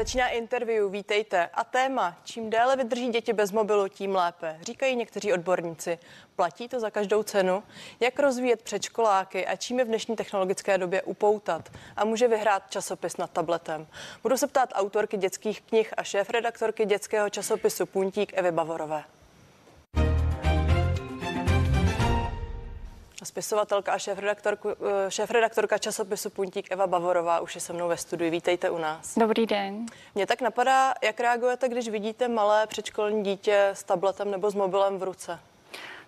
Začíná interview, vítejte. A téma, čím déle vydrží děti bez mobilu, tím lépe, říkají někteří odborníci. Platí to za každou cenu? Jak rozvíjet předškoláky a čím je v dnešní technologické době upoutat? A může vyhrát časopis nad tabletem? Budu se ptát autorky dětských knih a šéf-redaktorky dětského časopisu Puntík Evy Bavorové. Spisovatelka a eh, šéf-redaktorka časopisu Puntík Eva Bavorová už je se mnou ve studiu. Vítejte u nás. Dobrý den. Mě tak napadá, jak reagujete, když vidíte malé předškolní dítě s tabletem nebo s mobilem v ruce?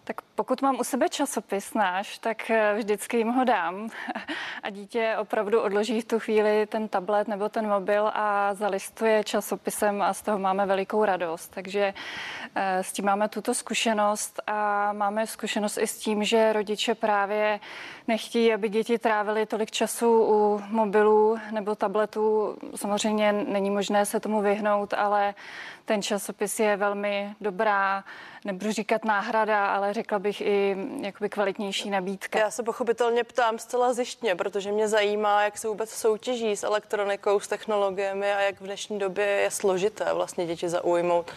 Tak pokud mám u sebe časopis náš, tak eh, vždycky jim ho dám a dítě opravdu odloží v tu chvíli ten tablet nebo ten mobil a zalistuje časopisem a z toho máme velikou radost. Takže eh, s tím máme tuto zkušenost a máme zkušenost i s tím, že rodiče právě nechtějí, aby děti trávily tolik času u mobilů nebo tabletů. Samozřejmě není možné se tomu vyhnout, ale ten časopis je velmi dobrá, nebudu říkat náhrada, ale řekla bych i jakoby kvalitnější nabídka. Já se pochopitelně ptám zcela zjištně, protože mě zajímá, jak se vůbec soutěží s elektronikou, s technologiemi a jak v dnešní době je složité vlastně děti zaujmout.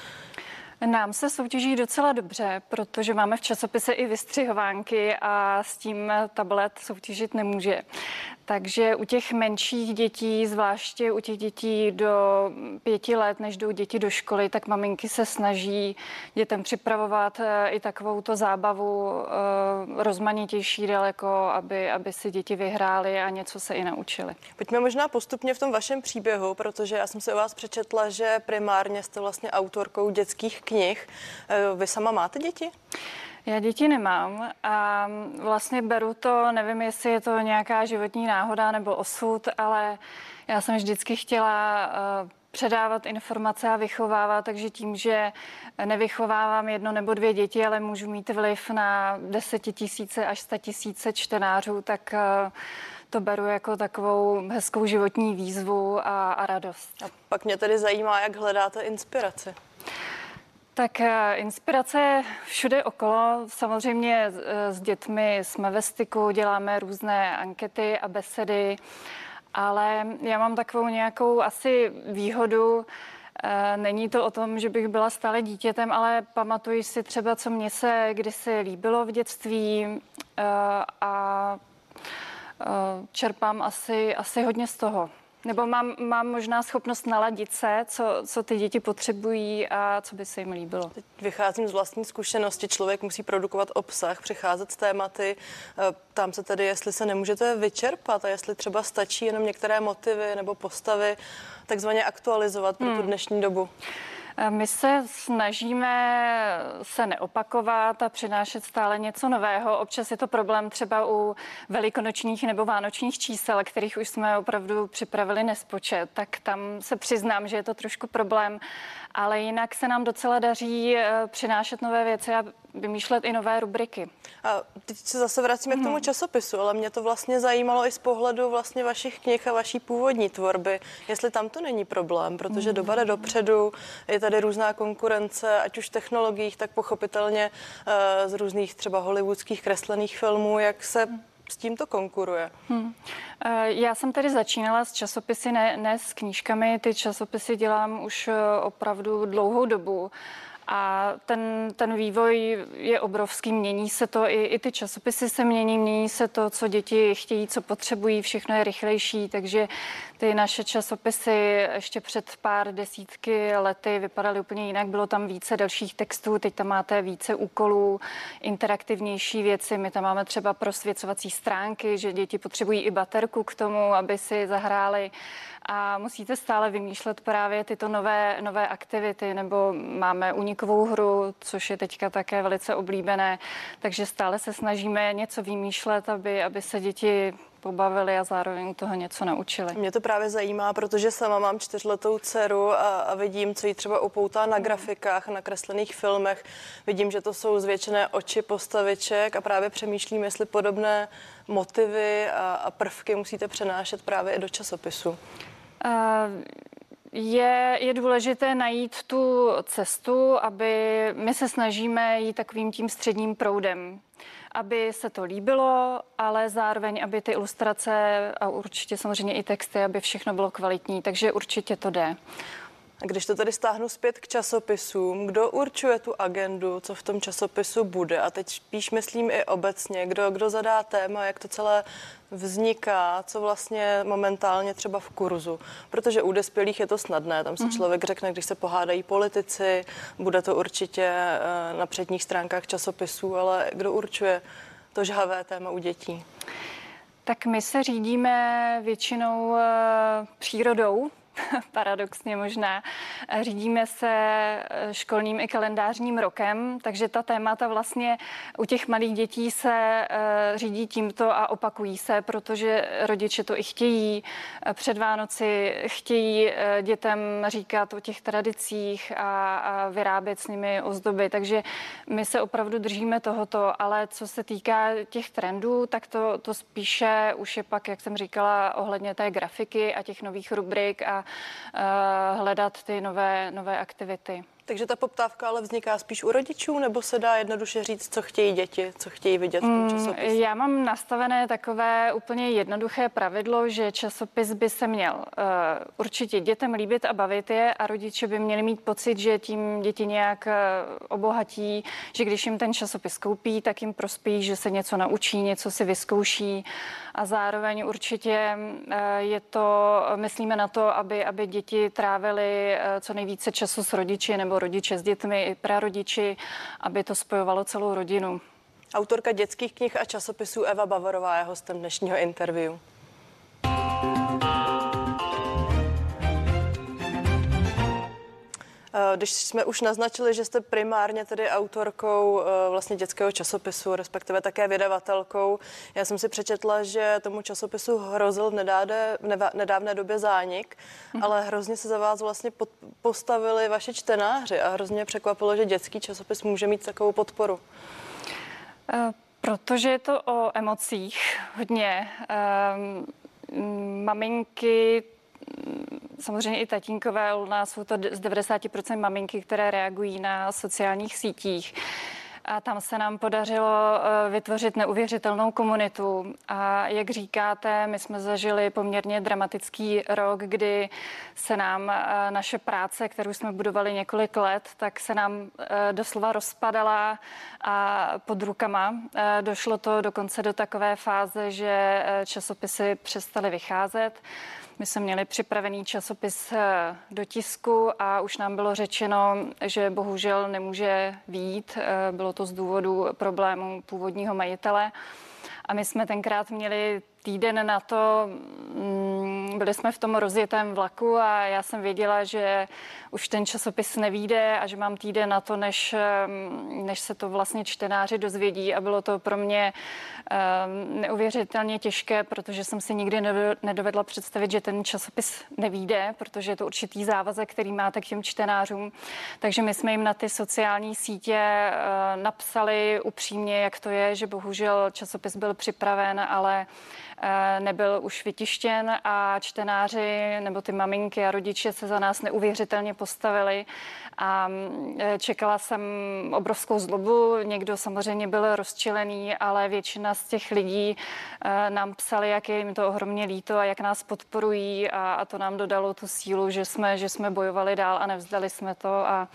Nám se soutěží docela dobře, protože máme v časopise i vystřihovánky a s tím tablet soutěžit nemůže. Takže u těch menších dětí, zvláště u těch dětí do pěti let, než jdou děti do školy, tak maminky se snaží dětem připravovat eh, i takovou to zábavu eh, rozmanitější daleko, aby, aby si děti vyhrály a něco se i naučili. Pojďme možná postupně v tom vašem příběhu, protože já jsem se o vás přečetla, že primárně jste vlastně autorkou dětských knih. Eh, vy sama máte děti? Já děti nemám a vlastně beru to, nevím, jestli je to nějaká životní náhoda nebo osud, ale já jsem vždycky chtěla uh, předávat informace a vychovávat, takže tím, že nevychovávám jedno nebo dvě děti, ale můžu mít vliv na desetitisíce až tisíce čtenářů, tak uh, to beru jako takovou hezkou životní výzvu a, a radost. A pak mě tedy zajímá, jak hledáte inspiraci. Tak eh, inspirace všude okolo. Samozřejmě eh, s dětmi jsme ve styku, děláme různé ankety a besedy, ale já mám takovou nějakou asi výhodu, eh, Není to o tom, že bych byla stále dítětem, ale pamatuji si třeba, co mě se kdysi líbilo v dětství a čerpám asi, asi hodně z toho. Nebo mám, mám možná schopnost naladit se, co, co ty děti potřebují a co by se jim líbilo. Teď vycházím z vlastní zkušenosti. Člověk musí produkovat obsah, přicházet s tématy. Eh, Tam se tedy, jestli se nemůžete vyčerpat a jestli třeba stačí jenom některé motivy nebo postavy takzvaně aktualizovat pro hmm. tu dnešní dobu. My se snažíme se neopakovat a přinášet stále něco nového. Občas je to problém třeba u velikonočních nebo vánočních čísel, kterých už jsme opravdu připravili nespočet, tak tam se přiznám, že je to trošku problém, ale jinak se nám docela daří eh, přinášet nové věci a vymýšlet i nové rubriky. A teď se zase vracíme hmm. k tomu mhm. časopisu, ale mě to vlastně zajímalo i z pohledu vlastně vašich knih a vaší původní tvorby, jestli tam to není problém, protože hmm. doba jde dopředu, je tady různá konkurence, ať už v technologiích, tak pochopitelně uh, z různých třeba hollywoodských kreslených filmů, jak se s tím to konkuruje? Hmm. Já jsem tady začínala s časopisy, ne, ne s knížkami. Ty časopisy dělám už eh, opravdu dlouhou dobu. A ten, ten vývoj je obrovský, mění se to, i, i ty časopisy se mění, mění se to, co děti chtějí, co potřebují, všechno je rychlejší, takže ty naše časopisy ještě před pár desítky lety vypadaly úplně jinak, bylo tam více dalších textů, teď tam máte více úkolů, interaktivnější věci, my tam máme třeba prosvěcovací stránky, že děti potřebují i baterku k tomu, aby si zahráli a musíte stále vymýšlet právě tyto nové, nové aktivity, nebo máme unikovou hru, což je teďka také velice oblíbené, takže stále se snažíme něco vymýšlet, aby, aby se děti pobavili a zároveň toho něco naučili. Mě to právě zajímá, protože sama mám čtyřletou dceru a, a vidím, co jí třeba upoutá na grafikách, na kreslených filmech. Vidím, že to jsou zvětšené oči postaviček a právě přemýšlím, jestli podobné motivy a, a prvky musíte přenášet právě i do časopisu. Uh, je, je důležité najít tu cestu, aby my se snažíme jít takovým tím středním proudem aby se to líbilo, ale zároveň, aby ty ilustrace a určitě samozřejmě i texty, aby všechno bylo kvalitní, takže určitě to jde. A když to tady stáhnu zpět k časopisům, kdo určuje tu agendu, co v tom časopisu bude? A teď spíš myslím i obecně, kdo, kdo zadá téma, jak to celé vzniká, co vlastně momentálně třeba v kurzu. Protože u dospělých je to snadné, tam si mm-hmm. člověk řekne, když se pohádají politici, bude to určitě eh, na předních stránkách časopisů, ale kdo určuje to žhavé téma u dětí? Tak my se řídíme většinou eh, přírodou, paradoxně možná. Řídíme se eh, školním i kalendářním rokem, takže ta témata vlastně u těch malých dětí se eh, řídí tímto a opakují se, protože rodiče to i chtějí. Eh, před Vánoci chtějí dětem říkat o těch tradicích a, vyrábět s nimi ozdoby, takže my se opravdu držíme tohoto, ale co se týká těch trendů, tak to, to spíše už je pak, jak jsem říkala, ohledně té grafiky a těch nových rubrik a hledat ty nové, nové aktivity. Takže ta poptávka ale vzniká spíš u rodičů, nebo se dá jednoduše říct, co chtějí děti, co chtějí vidět v tom mm, časopise? Já mám nastavené takové úplně jednoduché pravidlo, že časopis by se měl uh, určitě dětem líbit a bavit je a rodiče by měli mít pocit, že tím děti nějak uh, obohatí, že když jim ten časopis koupí, tak jim prospějí, že se něco naučí, něco si vyzkouší a zároveň určitě uh, je to, myslíme na to, aby, aby děti trávily uh, co nejvíce času s rodiči nebo nebo rodiče s dětmi, i prarodiči, aby to spojovalo celou rodinu. Autorka dětských knih a časopisů Eva Bavorová je hostem dnešního interview. Když jsme už naznačili, že jste primárně tedy autorkou eh, vlastně dětského časopisu, respektive také vydavatelkou, já jsem si přečetla, že tomu časopisu hrozil v nedávné, v nedávné době zánik, mm. ale hrozně se za vás vlastně pod, postavili vaši čtenáři a hrozně překvapilo, že dětský časopis může mít takovou podporu. Uh, protože je to o emocích hodně. Um, maminky samozřejmě i tatínkové u nás jsou to z 90% maminky, které reagují na sociálních sítích. A tam se nám podařilo eh, vytvořit neuvěřitelnou komunitu. A jak říkáte, my jsme zažili poměrně dramatický rok, kdy se nám eh, naše práce, kterou jsme budovali několik let, tak se nám eh, doslova rozpadala a pod rukama. Došlo to dokonce do takové fáze, že časopisy přestaly vycházet. My jsme měli připravený časopis eh, do tisku a už nám bylo řečeno, že bohužel nemůže výjít. Eh, bylo to z důvodu problémů původního majitele. A my jsme tenkrát měli týden na to, mm, byli jsme v tom rozjetém vlaku a já jsem věděla, že už ten časopis nevíde a že mám týden na to, než, než se to vlastně čtenáři dozvědí a bylo to pro mě neuvěřitelně těžké, protože jsem si nikdy nedovedla představit, že ten časopis nevíde, protože je to určitý závazek, který máte k těm čtenářům. Takže my jsme jim na ty sociální sítě uh, napsali upřímně, jak to je, že bohužel časopis byl připraven, ale Eh, nebyl už vytištěn a čtenáři nebo ty maminky a rodiče se za nás neuvěřitelně postavili a eh, čekala jsem obrovskou zlobu. Někdo samozřejmě byl rozčilený, ale většina z těch lidí eh, nám psali, jak je jim to ohromně líto a jak nás podporují a, a to nám dodalo tu sílu, že jsme, že jsme bojovali dál a nevzdali jsme to a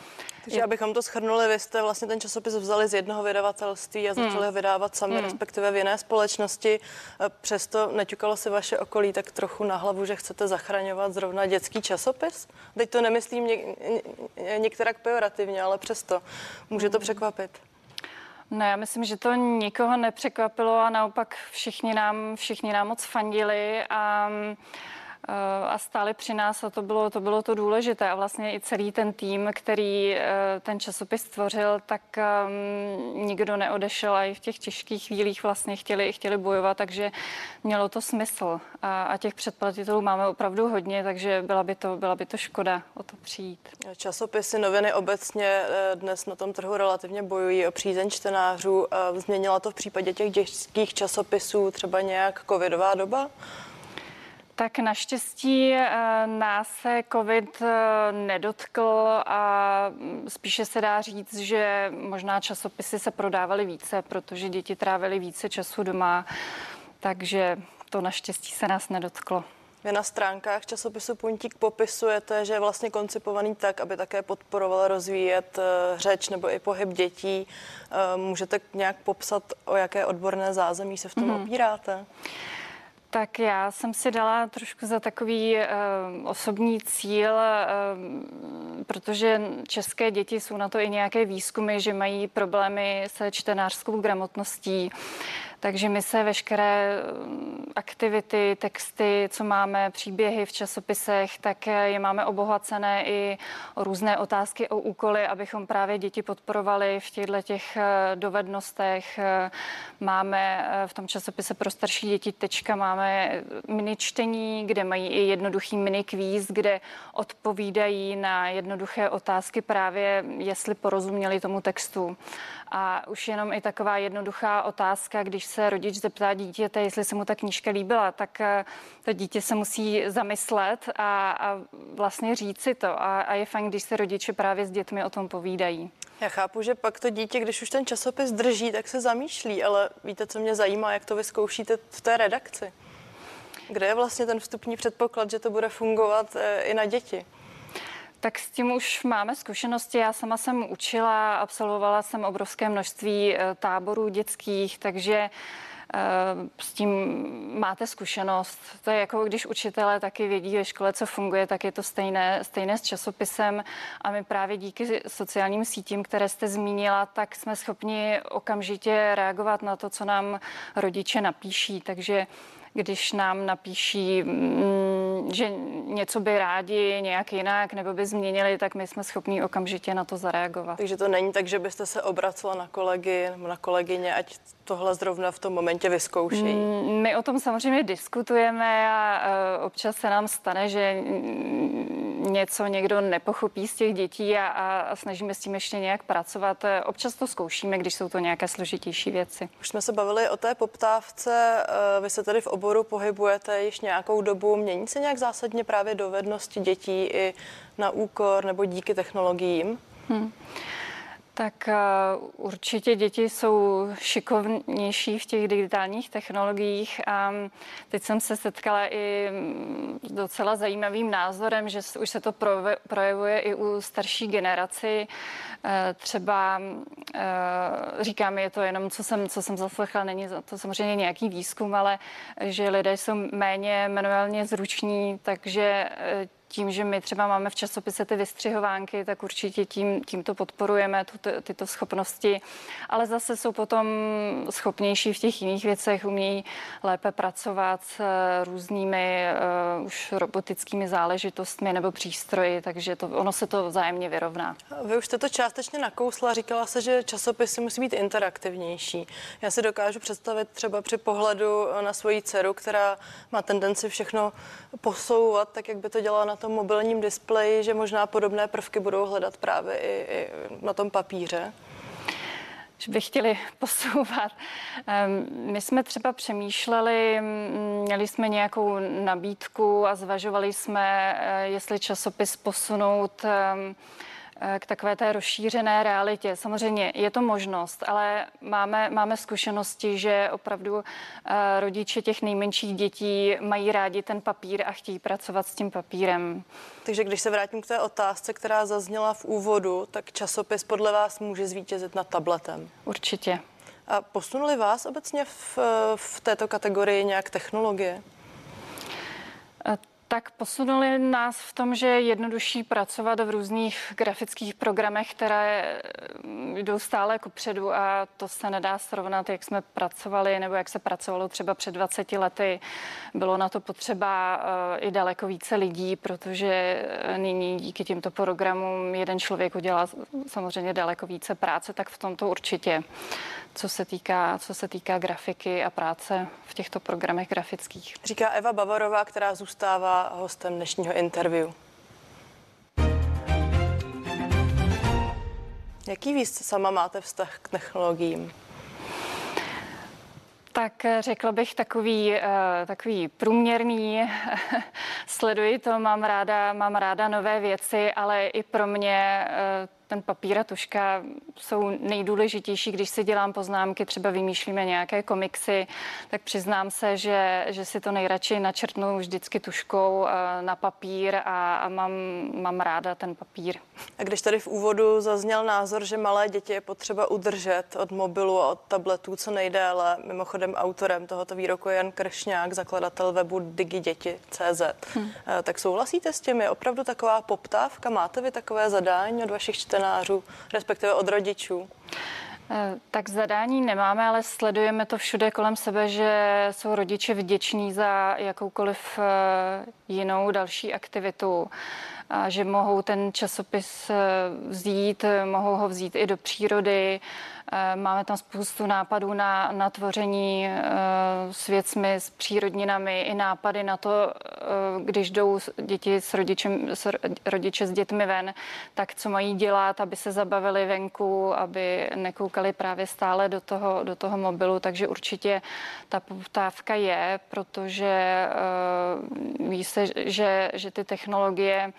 takže abychom to schrnuli, vy jste vlastně ten časopis vzali z jednoho vydavatelství a začali hmm. ho vydávat sami, hmm. respektive v jiné společnosti. Přesto neťukalo si vaše okolí tak trochu na hlavu, že chcete zachraňovat zrovna dětský časopis? Teď to nemyslím něk- některak pejorativně, ale přesto může to hmm. překvapit. No já myslím, že to nikoho nepřekvapilo a naopak všichni nám, všichni nám moc fandili a a stáli při nás a to bylo, to bylo to důležité. A vlastně i celý ten tým, který eh, ten časopis tvořil, tak um, nikdo neodešel a i v těch těžkých chvílích vlastně chtěli, chtěli bojovat, takže mělo to smysl. A, a těch předplatitelů máme opravdu hodně, takže byla by to, byla by to škoda o to přijít. Časopisy, noviny obecně eh, dnes na tom trhu relativně bojují o přízeň čtenářů. Změnila to v případě těch dětských časopisů třeba nějak covidová doba? Tak naštěstí eh, nás se COVID eh, nedotkl a mm, spíše se dá říct, že možná časopisy se prodávaly více, protože děti trávily více času doma, takže to naštěstí se nás nedotklo. Vy na stránkách časopisu Puntík popisujete, že je vlastně koncipovaný tak, aby také podporoval rozvíjet eh, řeč nebo i pohyb dětí. Můžete nějak popsat, o jaké odborné zázemí se v tom mm-hmm. opíráte? Tak já jsem si dala trošku za takový uh, osobní cíl, uh, protože české děti jsou na to i nějaké výzkumy, že mají problémy se čtenářskou gramotností. Takže my se veškeré mm, aktivity, texty, co máme, příběhy v časopisech, tak je máme obohacené i o různé otázky, o úkoly, abychom právě děti podporovali v těchto těch eh, dovednostech. Máme eh, v tom časopise pro starší děti tečka, máme mini čtení, kde mají i jednoduchý mini kvíz, kde odpovídají na jednoduché otázky právě, jestli porozuměli tomu textu. A už jenom i taková jednoduchá otázka, když se rodič zeptá dítěte, jestli se mu ta knížka líbila, tak eh, to dítě se musí zamyslet a, a vlastně říct si to. A, a je fajn, když se rodiče právě s dětmi o tom povídají. Já chápu, že pak to dítě, když už ten časopis drží, tak se zamýšlí, ale víte, co mě zajímá, jak to vyzkoušíte v té redakci? Kde je vlastně ten vstupní předpoklad, že to bude fungovat eh, i na děti? Tak s tím už máme zkušenosti. Já sama jsem učila, absolvovala jsem obrovské množství eh, táborů dětských, takže eh, s tím máte zkušenost. To je jako když učitelé taky vědí ve škole, co funguje, tak je to stejné, stejné s časopisem. A my právě díky sociálním sítím, které jste zmínila, tak jsme schopni okamžitě reagovat na to, co nám rodiče napíší. Takže když nám napíší, mm, že něco by rádi nějak jinak nebo by změnili, tak my jsme schopni okamžitě na to zareagovat. Takže to není tak, že byste se obracela na kolegy nebo na kolegyně, ať tohle zrovna v tom momentě vyzkoušejí? Mm, my o tom samozřejmě diskutujeme a občas se nám stane, že něco někdo nepochopí z těch dětí a, a snažíme s tím ještě nějak pracovat. Občas to zkoušíme, když jsou to nějaké složitější věci. Už jsme se bavili o té poptávce. Eh, vy se tady v oboru pohybujete již nějakou dobu. Mění se nějak zásadně právě dovednosti dětí i na úkor nebo díky technologiím? Hmm. Tak eh, určitě děti jsou šikovnější v těch digitálních technologiích a teď jsem se setkala i mm, s docela zajímavým názorem, že už se to projevuje i u starší generaci. Eh, třeba eh, říkám, je to jenom, co jsem, co jsem zaslechla, není to samozřejmě nějaký výzkum, ale že lidé jsou méně manuálně zruční, takže tím, že my třeba máme v časopise ty vystřihovánky, tak určitě tím, tímto podporujeme tuto, tyto schopnosti, ale zase jsou potom schopnější v těch jiných věcech, umějí lépe pracovat s eh, různými uh, už robotickými záležitostmi nebo přístroji, takže to, ono se to vzájemně vyrovná. Vy už jste to částečně nakousla, říkala se, že časopisy musí být interaktivnější. Já si dokážu představit třeba při pohledu na svoji dceru, která má tendenci všechno posouvat, tak jak by to dělala na tom mobilním displeji, že možná podobné prvky budou hledat právě i, i na tom papíře? že by chtěli posouvat. My jsme třeba přemýšleli, měli jsme nějakou nabídku a zvažovali jsme, eh, jestli časopis posunout k takové té rozšířené realitě. Samozřejmě je to možnost, ale máme, máme zkušenosti, že opravdu eh, rodiče těch nejmenších dětí mají rádi ten papír a chtějí pracovat s tím papírem. Takže když se vrátím k té otázce, která zazněla v úvodu, tak časopis podle vás může zvítězit nad tabletem? Určitě. A posunuli vás obecně v, v této kategorii nějak technologie? Eh, tak posunuli nás v tom, že je jednodušší pracovat v různých grafických programech, které mm, jdou stále kupředu a to se nedá srovnat, jak jsme pracovali nebo jak se pracovalo třeba před 20 lety. Bylo na to potřeba eh, i daleko více lidí, protože nyní díky těmto programům jeden člověk udělá samozřejmě daleko více práce, tak v tomto určitě co se týká, co se týká grafiky a práce v těchto programech grafických. Říká Eva Bavarová, která zůstává hostem dnešního interview. Jaký víc sama máte vztah k technologiím? Tak eh, řekla bych takový, eh, takový průměrný. Sleduji to, mám ráda, mám ráda nové věci, ale i pro mě eh, ten papír a tuška jsou nejdůležitější, když si dělám poznámky, třeba vymýšlíme nějaké komiksy, tak přiznám se, že, že si to nejradši načrtnu vždycky tuškou eh, na papír a, a mám, mám ráda ten papír. A když tady v úvodu zazněl názor, že malé děti je potřeba udržet od mobilu a od tabletů co nejdéle, mimochodem autorem tohoto výroku je Jan Kršňák, zakladatel webu digiděti.cz, hmm. tak souhlasíte s tím? Je opravdu taková poptávka? Máte vy takové zadání od vašich čtenářů? Čtenářů, respektive od rodičů? Eh, tak zadání nemáme, ale sledujeme to všude kolem sebe, že jsou rodiče vděční za jakoukoliv eh, jinou další aktivitu a že mohou ten časopis eh, vzít, mohou ho vzít i do přírody. Máme tam spoustu nápadů na, na tvoření s věcmi, s přírodninami, i nápady na to, když jdou děti s, rodičem, s rodiče s dětmi ven, tak co mají dělat, aby se zabavili venku, aby nekoukali právě stále do toho, do toho mobilu. Takže určitě ta poptávka je, protože ví se, že, že ty technologie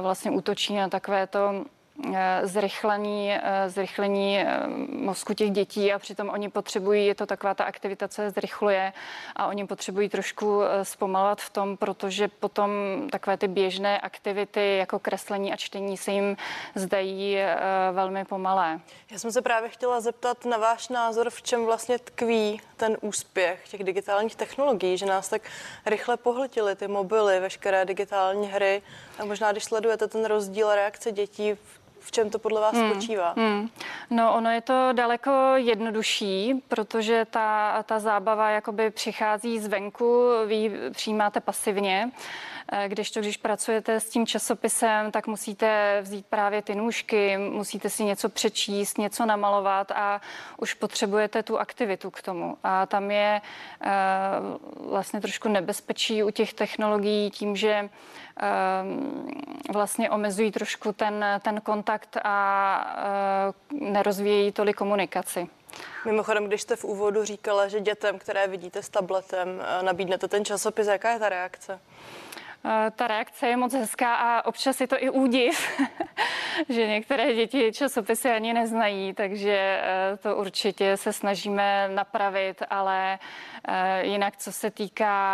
vlastně útočí na takové to Eh, zrychlení, eh, zrychlení eh, mozku těch dětí a přitom oni potřebují, je to taková ta aktivita, co je zrychluje a oni potřebují trošku zpomalovat v tom, protože potom takové ty běžné aktivity jako kreslení a čtení se jim zdají velmi pomalé. Já jsem se právě chtěla zeptat na váš názor, v čem vlastně tkví ten úspěch těch digitálních technologií, že nás tak rychle pohltily ty mobily, veškeré digitální hry. A možná, když sledujete ten rozdíl reakce dětí v čem to podle vás hmm. spočívá? Hmm. No, ono je to daleko jednodušší, protože ta, ta zábava jakoby přichází zvenku, vy přijímáte pasivně. Eh, když to, když pracujete s tím časopisem, tak musíte vzít právě ty nůžky, musíte si něco přečíst, něco namalovat a už potřebujete tu aktivitu k tomu. A tam je eh, vlastně trošku nebezpečí u těch technologií tím, že eh, vlastně omezují trošku ten, ten kontakt a nerozvíjejí tolik komunikaci. Mimochodem, když jste v úvodu říkala, že dětem, které vidíte s tabletem, nabídnete ten časopis, jaká je ta reakce? Eh, ta reakce je moc hezká a občas je to i údiv, že některé děti časopisy ani neznají, takže eh, to určitě se snažíme napravit, ale eh, jinak, co se týká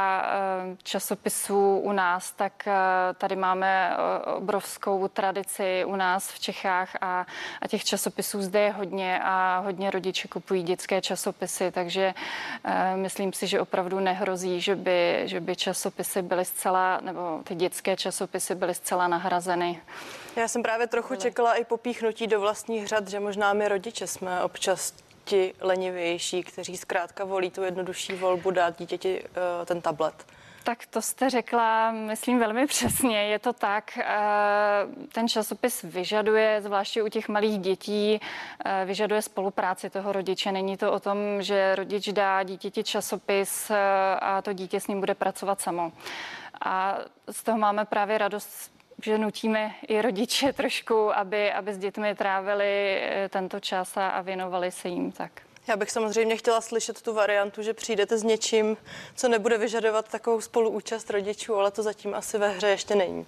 časopisů u nás, tak tady máme obrovskou tradici u nás v Čechách a, a těch časopisů zde je hodně a hodně rodiče kupují dětské časopisy, takže myslím si, že opravdu nehrozí, že by, že by časopisy byly zcela nebo nebo ty dětské časopisy byly zcela nahrazeny. Já jsem právě trochu čekala i popíchnutí do vlastních řad, že možná my rodiče jsme občas ti lenivější, kteří zkrátka volí tu jednodušší volbu dát dítěti uh, ten tablet. Tak to jste řekla, myslím, velmi přesně. Je to tak. Eh, ten časopis vyžaduje, zvláště u těch malých dětí, eh, vyžaduje spolupráci toho rodiče. Není to o tom, že rodič dá dítěti časopis a to dítě s ním bude pracovat samo. A z toho máme právě radost, že nutíme i rodiče trošku, aby, aby s dětmi trávili eh, tento čas a, a věnovali se jim tak. Já bych samozřejmě chtěla slyšet tu variantu, že přijdete s něčím, co nebude vyžadovat takovou spoluúčast rodičů, ale to zatím asi ve hře ještě není.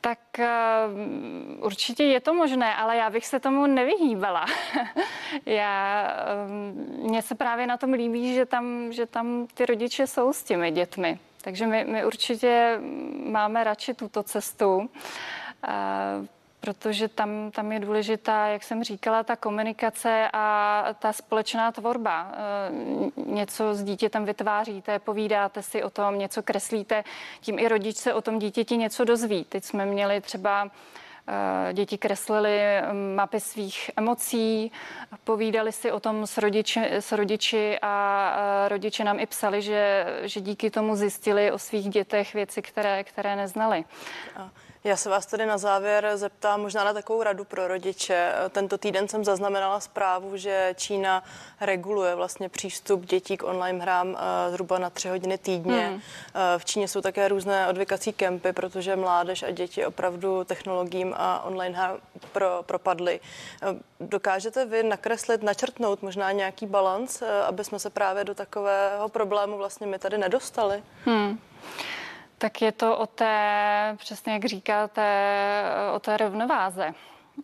Tak uh, určitě je to možné, ale já bych se tomu nevyhýbala. já, uh, mně se právě na tom líbí, že tam, že tam ty rodiče jsou s těmi dětmi. Takže my, my určitě máme radši tuto cestu. Uh, protože tam, tam je důležitá, jak jsem říkala, ta komunikace a ta společná tvorba. Něco s dítětem vytváříte, povídáte si o tom, něco kreslíte, tím i rodič se o tom dítěti něco dozví. Teď jsme měli třeba Děti kreslily mapy svých emocí, povídali si o tom s rodiči, s rodiči a rodiče nám i psali, že, že díky tomu zjistili o svých dětech věci, které, které neznali. Já se vás tedy na závěr zeptám možná na takovou radu pro rodiče. Tento týden jsem zaznamenala zprávu, že Čína reguluje vlastně přístup dětí k online hrám eh, zhruba na tři hodiny týdně. Hmm. Eh, v Číně jsou také různé odvykací kempy, protože mládež a děti opravdu technologiím a online hrám pro, propadly. Eh, dokážete vy nakreslit, načrtnout možná nějaký balans, aby jsme se právě do takového problému vlastně my tady nedostali? Hmm. Tak je to o té, přesně jak říkáte, o té rovnováze.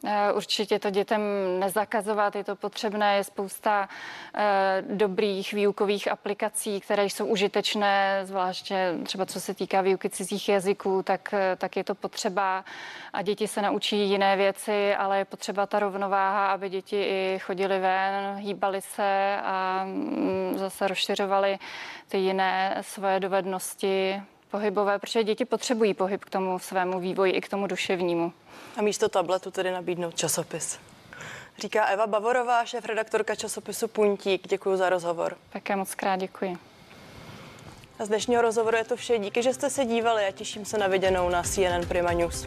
Eh, určitě to dětem nezakazovat, je to potřebné, je spousta eh, dobrých výukových aplikací, které jsou užitečné, zvláště třeba co se týká výuky cizích jazyků, tak, eh, tak je to potřeba a děti se naučí jiné věci, ale je potřeba ta rovnováha, aby děti i chodili ven, hýbali se a mm, zase rozšiřovali ty jiné svoje dovednosti, pohybové, protože děti potřebují pohyb k tomu svému vývoji i k tomu duševnímu. A místo tabletu tedy nabídnout časopis. Říká Eva Bavorová, šéf-redaktorka časopisu Puntík. Děkuji za rozhovor. Také moc krát děkuji. A z dnešního rozhovoru je to vše. Díky, že jste se dívali a těším se na viděnou na CNN Prima News.